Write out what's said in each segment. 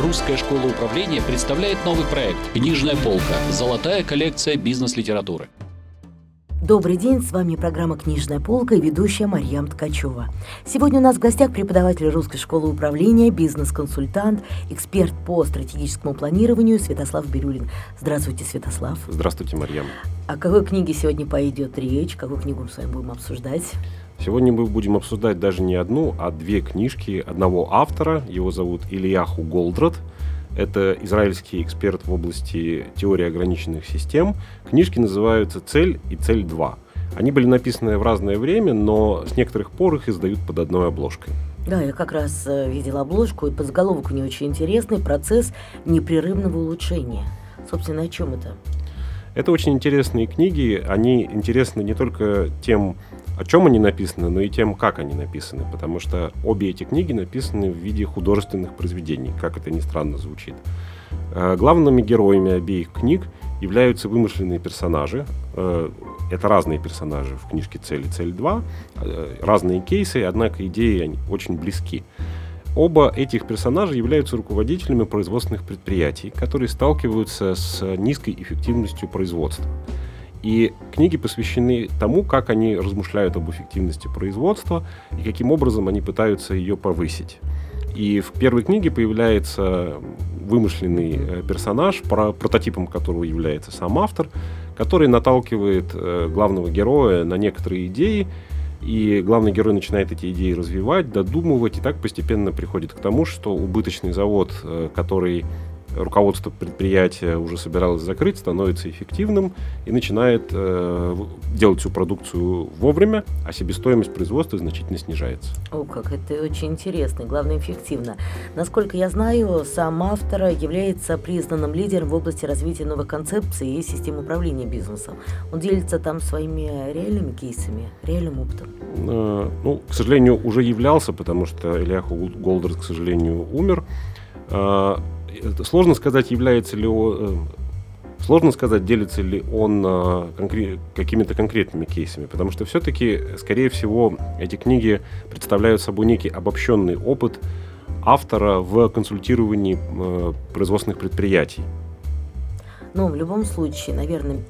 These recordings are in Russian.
Русская школа управления представляет новый проект «Книжная полка. Золотая коллекция бизнес-литературы». Добрый день, с вами программа «Книжная полка» и ведущая Марьям Ткачева. Сегодня у нас в гостях преподаватель Русской школы управления, бизнес-консультант, эксперт по стратегическому планированию Святослав Бирюлин. Здравствуйте, Святослав. Здравствуйте, Марьям. О какой книге сегодня пойдет речь? Какую книгу мы с вами будем обсуждать? Сегодня мы будем обсуждать даже не одну, а две книжки одного автора. Его зовут Ильяху Голдрат. Это израильский эксперт в области теории ограниченных систем. Книжки называются «Цель» и «Цель 2». Они были написаны в разное время, но с некоторых пор их издают под одной обложкой. Да, я как раз э, видела обложку, и подзаголовок у нее очень интересный «Процесс непрерывного улучшения». Собственно, о чем это? Это очень интересные книги. Они интересны не только тем, о чем они написаны, но и тем, как они написаны, потому что обе эти книги написаны в виде художественных произведений, как это ни странно звучит. Э, главными героями обеих книг являются вымышленные персонажи. Э, это разные персонажи в книжке «Цель» и «Цель 2», э, разные кейсы, однако идеи они очень близки. Оба этих персонажа являются руководителями производственных предприятий, которые сталкиваются с низкой эффективностью производства. И книги посвящены тому, как они размышляют об эффективности производства и каким образом они пытаются ее повысить. И в первой книге появляется вымышленный э, персонаж, прототипом которого является сам автор, который наталкивает э, главного героя на некоторые идеи, и главный герой начинает эти идеи развивать, додумывать, и так постепенно приходит к тому, что убыточный завод, э, который руководство предприятия уже собиралось закрыть, становится эффективным и начинает э, делать всю продукцию вовремя, а себестоимость производства значительно снижается. О, как это очень интересно, главное эффективно. Насколько я знаю, сам автор является признанным лидером в области развития новых концепций и систем управления бизнесом. Он делится там своими реальными кейсами, реальным опытом. Э, ну, к сожалению, уже являлся, потому что Ильяху Голдер, к сожалению, умер. Сложно сказать, является ли он, э, сложно сказать, делится ли он э, конкре- какими-то конкретными кейсами, потому что все-таки, скорее всего, эти книги представляют собой некий обобщенный опыт автора в консультировании э, производственных предприятий. Но в любом случае, наверное,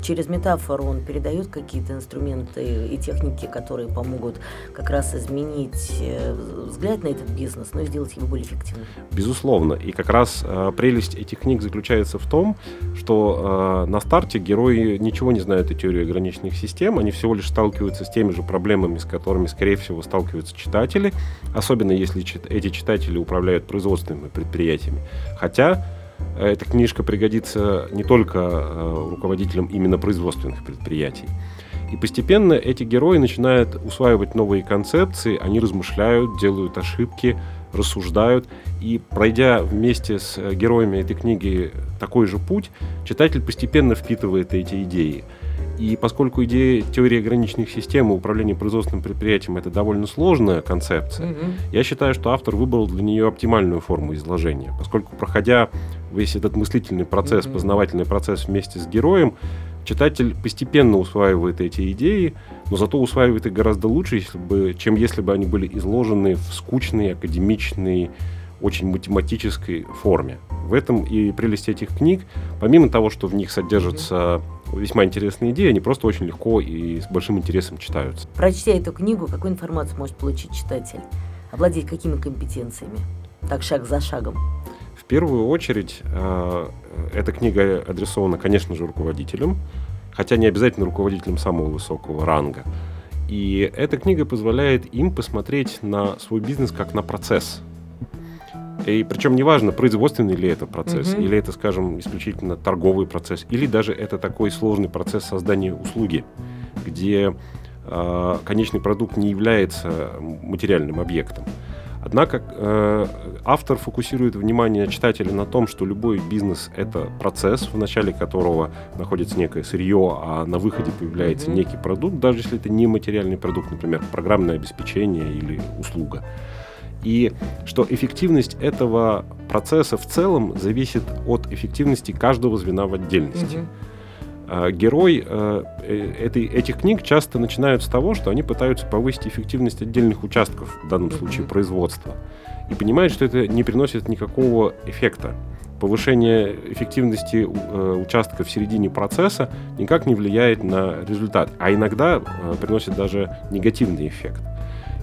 через метафору он передает какие-то инструменты и техники, которые помогут как раз изменить э, взгляд на этот бизнес, но и сделать его более эффективным. Безусловно. И как раз э, прелесть этих книг заключается в том, что э, на старте герои ничего не знают о теории ограниченных систем, они всего лишь сталкиваются с теми же проблемами, с которыми, скорее всего, сталкиваются читатели, особенно если чит- эти читатели управляют производственными предприятиями. Хотя эта книжка пригодится не только э, руководителям именно производственных предприятий. И постепенно эти герои начинают усваивать новые концепции, они размышляют, делают ошибки, рассуждают. И пройдя вместе с э, героями этой книги такой же путь, читатель постепенно впитывает эти идеи. И поскольку идея теории ограниченных систем и управления производственным предприятием это довольно сложная концепция, mm-hmm. я считаю, что автор выбрал для нее оптимальную форму изложения. Поскольку проходя весь этот мыслительный процесс, mm-hmm. познавательный процесс вместе с героем, читатель постепенно усваивает эти идеи, но зато усваивает их гораздо лучше, если бы, чем если бы они были изложены в скучной, академичной, очень математической форме. В этом и прелесть этих книг. Помимо того, что в них содержатся весьма интересные идеи, они просто очень легко и с большим интересом читаются. Прочтя эту книгу, какую информацию может получить читатель? Овладеть какими компетенциями? Так, шаг за шагом. В первую очередь, э, эта книга адресована, конечно же, руководителям, хотя не обязательно руководителям самого высокого ранга. И эта книга позволяет им посмотреть на свой бизнес как на процесс, и причем неважно, производственный ли это процесс, угу. или это, скажем, исключительно торговый процесс, или даже это такой сложный процесс создания услуги, где э, конечный продукт не является материальным объектом. Однако э, автор фокусирует внимание читателя на том, что любой бизнес — это процесс, в начале которого находится некое сырье, а на выходе появляется некий продукт, даже если это не материальный продукт, например, программное обеспечение или услуга и что эффективность этого процесса в целом зависит от эффективности каждого звена в отдельности. Угу. Герой э, э, этой, этих книг часто начинают с того, что они пытаются повысить эффективность отдельных участков, в данном случае производства. и понимает, что это не приносит никакого эффекта. Повышение эффективности э, участка в середине процесса никак не влияет на результат, а иногда приносит даже негативный эффект.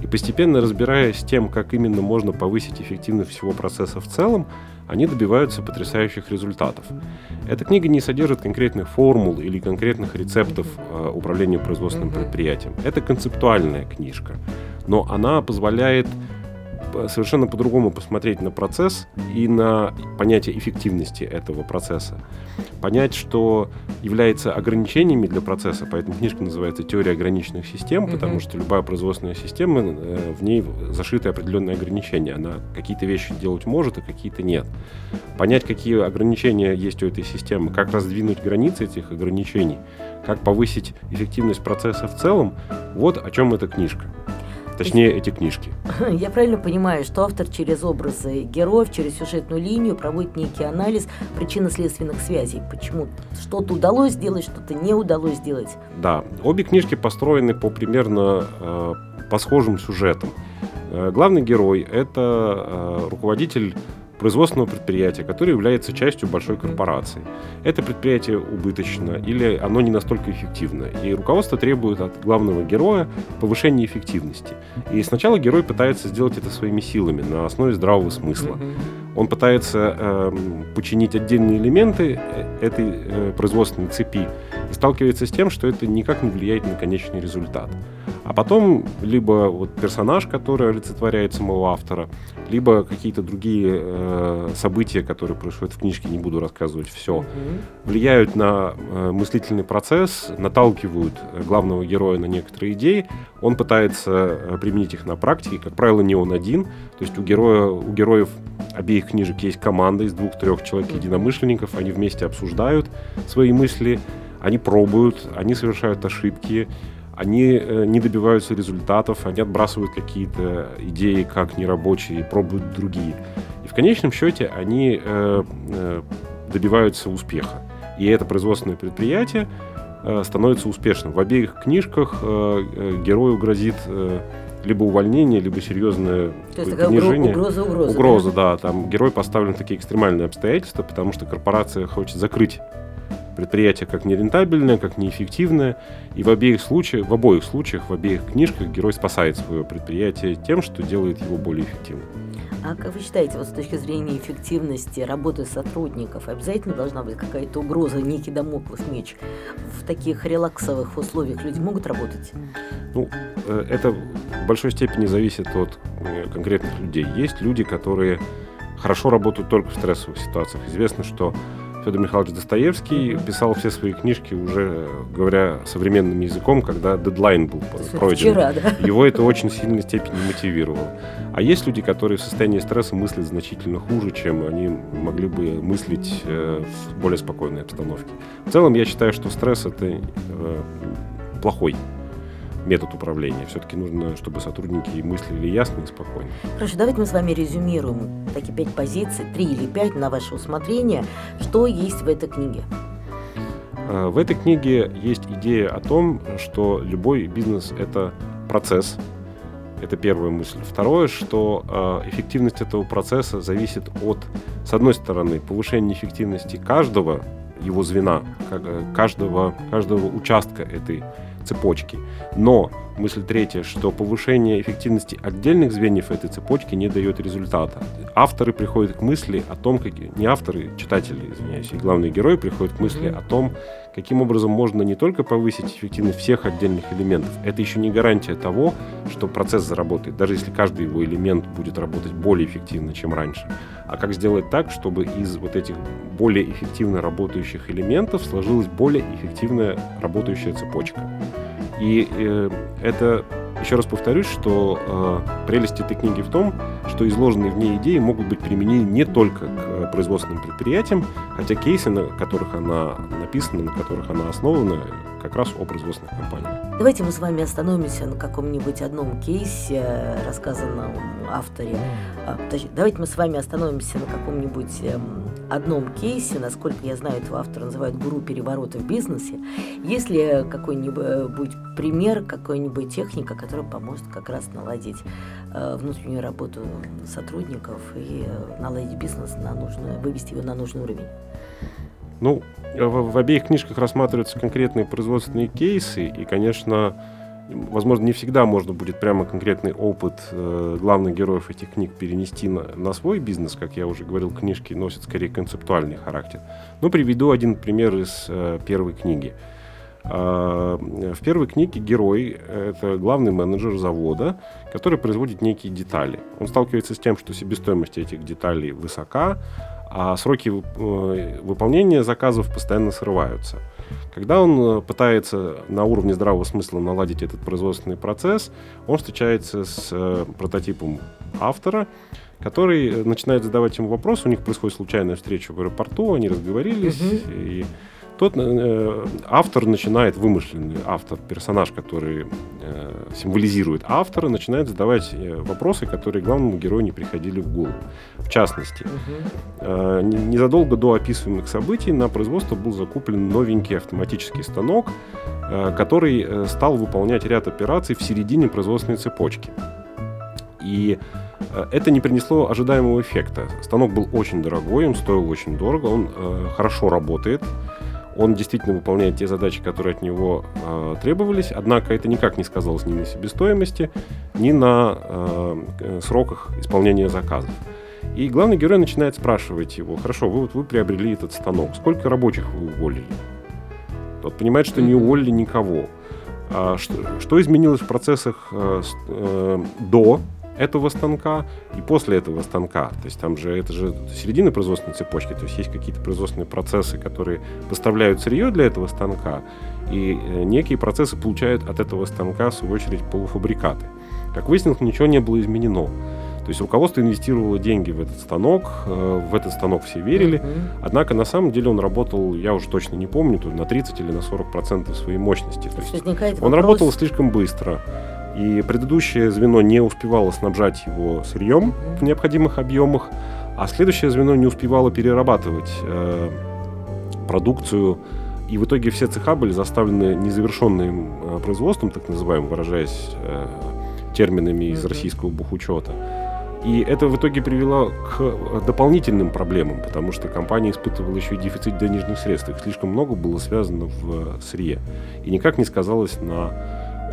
И постепенно разбираясь с тем, как именно можно повысить эффективность всего процесса в целом, они добиваются потрясающих результатов. Эта книга не содержит конкретных формул или конкретных рецептов э, управления производственным предприятием. Это концептуальная книжка, но она позволяет совершенно по-другому посмотреть на процесс и на понятие эффективности этого процесса. Понять, что является ограничениями для процесса, поэтому книжка называется «Теория ограниченных систем», потому что любая производственная система, э, в ней зашиты определенные ограничения. Она какие-то вещи делать может, а какие-то нет. Понять, какие ограничения есть у этой системы, как раздвинуть границы этих ограничений, как повысить эффективность процесса в целом, вот о чем эта книжка. Точнее, эти книжки. Я правильно понимаю, что автор через образы героев, через сюжетную линию проводит некий анализ причинно-следственных связей. Почему что-то удалось сделать, что-то не удалось сделать. Да, обе книжки построены по примерно э, по схожим сюжетам. Э, главный герой – это э, руководитель производственного предприятия, которое является частью большой корпорации. Это предприятие убыточно или оно не настолько эффективно. И руководство требует от главного героя повышения эффективности. И сначала герой пытается сделать это своими силами, на основе здравого смысла. Он пытается э, починить отдельные элементы э, этой э, производственной цепи и сталкивается с тем, что это никак не влияет на конечный результат. А потом либо вот персонаж, который олицетворяет самого автора, либо какие-то другие э, события, которые происходят в книжке, не буду рассказывать все, mm-hmm. влияют на э, мыслительный процесс, наталкивают главного героя на некоторые идеи. Он пытается э, применить их на практике. Как правило, не он один. То есть у, героя, у героев обеих книжек есть команда из двух-трех человек-единомышленников. Они вместе обсуждают свои мысли, они пробуют, они совершают ошибки они э, не добиваются результатов, они отбрасывают какие-то идеи как нерабочие и пробуют другие. И в конечном счете они э, э, добиваются успеха. И это производственное предприятие становится успешным. В обеих книжках герою грозит либо увольнение, либо серьезное То есть понижение. угроза, угроза. Угроза, да? да. Там герой поставлен в такие экстремальные обстоятельства, потому что корпорация хочет закрыть предприятие как нерентабельное, как неэффективное. И в обеих случаях, в обоих случаях, в обеих книжках герой спасает свое предприятие тем, что делает его более эффективным. А как вы считаете, вот с точки зрения эффективности работы сотрудников, обязательно должна быть какая-то угроза, некий домоклов меч? В таких релаксовых условиях люди могут работать? Ну, э, это в большой степени зависит от э, конкретных людей. Есть люди, которые хорошо работают только в стрессовых ситуациях. Известно, что Федор Михайлович Достоевский писал все свои книжки уже, говоря современным языком, когда дедлайн был пройден. Вчера, да? Его это очень сильной степени мотивировало. А есть люди, которые в состоянии стресса мыслят значительно хуже, чем они могли бы мыслить э, в более спокойной обстановке. В целом, я считаю, что стресс это э, плохой метод управления. Все-таки нужно, чтобы сотрудники мыслили ясно и спокойно. Хорошо, давайте мы с вами резюмируем такие пять позиций, три или пять на ваше усмотрение. Что есть в этой книге? А, в этой книге есть идея о том, что любой бизнес – это процесс. Это первая мысль. Второе, что а, эффективность этого процесса зависит от, с одной стороны, повышения эффективности каждого его звена, э, каждого, каждого участка этой цепочки. Но мысль третья, что повышение эффективности отдельных звеньев этой цепочки не дает результата. Авторы приходят к мысли о том, как... не авторы, читатели, извиняюсь, и главные герои приходят к мысли о том, каким образом можно не только повысить эффективность всех отдельных элементов, это еще не гарантия того, что процесс заработает, даже если каждый его элемент будет работать более эффективно, чем раньше. А как сделать так, чтобы из вот этих более эффективно работающих элементов сложилась более эффективная работающая цепочка. И э, это, еще раз повторюсь, что э, прелесть этой книги в том, что изложенные в ней идеи могут быть применены не только к производственным предприятиям, хотя кейсы, на которых она написана, на которых она основана, как раз о производственных компаниях. Давайте мы с вами остановимся на каком-нибудь одном кейсе, рассказанном авторе. А, давайте мы с вами остановимся на каком-нибудь эм, одном кейсе, насколько я знаю, этого автора называют гуру переворота в бизнесе. Есть ли какой-нибудь пример, какой-нибудь техника, которая поможет как раз наладить э, внутреннюю работу сотрудников и э, наладить бизнес на нужную, вывести его на нужный уровень? Ну, в, в обеих книжках рассматриваются конкретные производственные кейсы, и, конечно, возможно, не всегда можно будет прямо конкретный опыт э, главных героев этих книг перенести на, на свой бизнес. Как я уже говорил, книжки носят скорее концептуальный характер. Но приведу один пример из э, первой книги. Э, в первой книге герой — это главный менеджер завода, который производит некие детали. Он сталкивается с тем, что себестоимость этих деталей высока, а сроки э, выполнения заказов постоянно срываются. Когда он э, пытается на уровне здравого смысла наладить этот производственный процесс, он встречается с э, прототипом автора, который начинает задавать ему вопросы. У них происходит случайная встреча в аэропорту, они разговорились, mm-hmm. и тот э, автор начинает, вымышленный автор, персонаж, который э, символизирует автора, начинает задавать э, вопросы, которые главному герою не приходили в голову. В частности, угу. э, незадолго до описываемых событий на производство был закуплен новенький автоматический станок, э, который э, стал выполнять ряд операций в середине производственной цепочки. И э, это не принесло ожидаемого эффекта. Станок был очень дорогой, он стоил очень дорого, он э, хорошо работает, он действительно выполняет те задачи, которые от него э, требовались, однако это никак не сказалось ни на себестоимости, ни на э, сроках исполнения заказов. И главный герой начинает спрашивать его, хорошо, вы вот вы приобрели этот станок, сколько рабочих вы уволили? Тот понимает, что не уволили никого. А что, что изменилось в процессах э, э, до этого станка и после этого станка. То есть там же это же середина производственной цепочки, то есть есть какие-то производственные процессы, которые поставляют сырье для этого станка, и э, некие процессы получают от этого станка, в свою очередь, полуфабрикаты. Как выяснилось, ничего не было изменено. То есть руководство инвестировало деньги в этот станок, э, в этот станок все верили, mm-hmm. однако на самом деле он работал, я уже точно не помню, то на 30 или на 40 процентов своей мощности. То есть он вопрос... работал слишком быстро. И предыдущее звено не успевало снабжать его сырьем в необходимых объемах, а следующее звено не успевало перерабатывать э, продукцию. И в итоге все цеха были заставлены незавершенным э, производством, так называемым, выражаясь э, терминами из российского бухучета. И это в итоге привело к дополнительным проблемам, потому что компания испытывала еще и дефицит денежных средств. Их слишком много было связано в сырье. И никак не сказалось на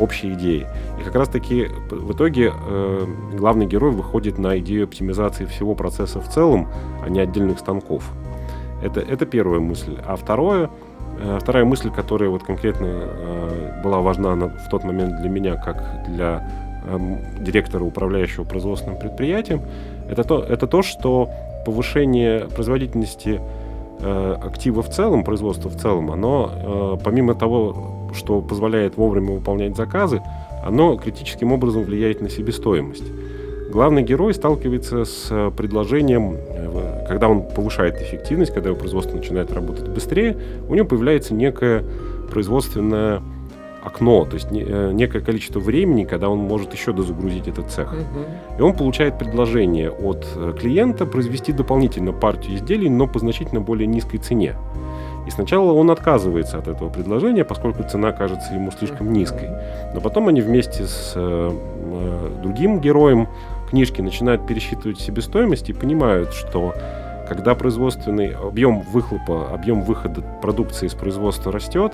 общей идеи. И как раз-таки в итоге э, главный герой выходит на идею оптимизации всего процесса в целом, а не отдельных станков. Это, это первая мысль. А второе, э, вторая мысль, которая вот конкретно э, была важна на, в тот момент для меня, как для э, директора, управляющего производственным предприятием, это то, это то что повышение производительности э, актива в целом, производства в целом, оно э, помимо того, что позволяет вовремя выполнять заказы, оно критическим образом влияет на себестоимость. Главный герой сталкивается с э, предложением, э, когда он повышает эффективность, когда его производство начинает работать быстрее, у него появляется некое производственное окно, то есть э, некое количество времени, когда он может еще дозагрузить этот цех. Угу. И он получает предложение от клиента произвести дополнительно партию изделий, но по значительно более низкой цене. И сначала он отказывается от этого предложения, поскольку цена кажется ему слишком низкой. Но потом они вместе с э, э, другим героем книжки начинают пересчитывать себестоимость и понимают, что когда производственный объем выхлопа, объем выхода продукции из производства растет,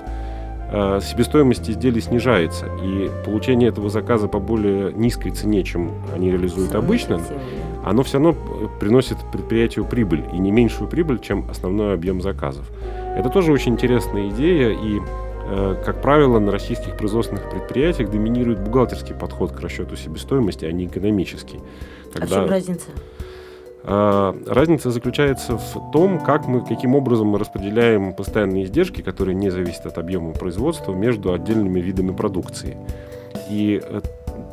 э, себестоимость изделий снижается, и получение этого заказа по более низкой цене, чем они реализуют обычно, оно все равно приносит предприятию прибыль, и не меньшую прибыль, чем основной объем заказов. Это тоже очень интересная идея, и, э, как правило, на российских производственных предприятиях доминирует бухгалтерский подход к расчету себестоимости, а не экономический. Когда... А в чем разница? Э, разница заключается в том, как мы, каким образом мы распределяем постоянные издержки, которые не зависят от объема производства, между отдельными видами продукции. И э,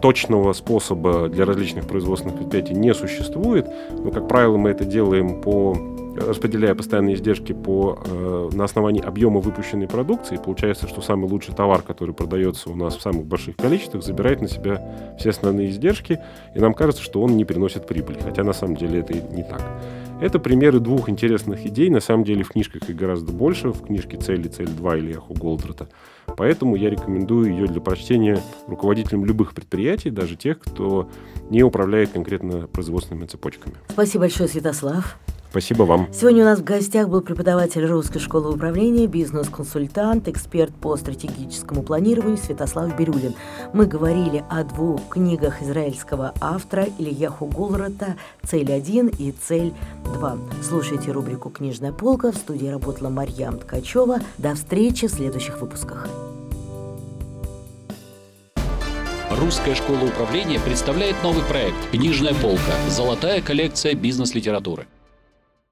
точного способа для различных производственных предприятий не существует, но, как правило, мы это делаем по распределяя постоянные издержки по, э, на основании объема выпущенной продукции, получается, что самый лучший товар, который продается у нас в самых больших количествах, забирает на себя все основные издержки, и нам кажется, что он не приносит прибыли, хотя на самом деле это не так. Это примеры двух интересных идей. На самом деле в книжках их гораздо больше. В книжке «Цель» и «Цель 2» Ильяху Голдрата. Поэтому я рекомендую ее для прочтения руководителям любых предприятий, даже тех, кто не управляет конкретно производственными цепочками. Спасибо большое, Святослав. Спасибо вам. Сегодня у нас в гостях был преподаватель Русской школы управления, бизнес-консультант, эксперт по стратегическому планированию Святослав Бирюлин. Мы говорили о двух книгах израильского автора Ильяху Гулрата «Цель 1» и «Цель 2». Слушайте рубрику «Книжная полка». В студии работала Марьям Ткачева. До встречи в следующих выпусках. Русская школа управления представляет новый проект «Книжная полка. Золотая коллекция бизнес-литературы».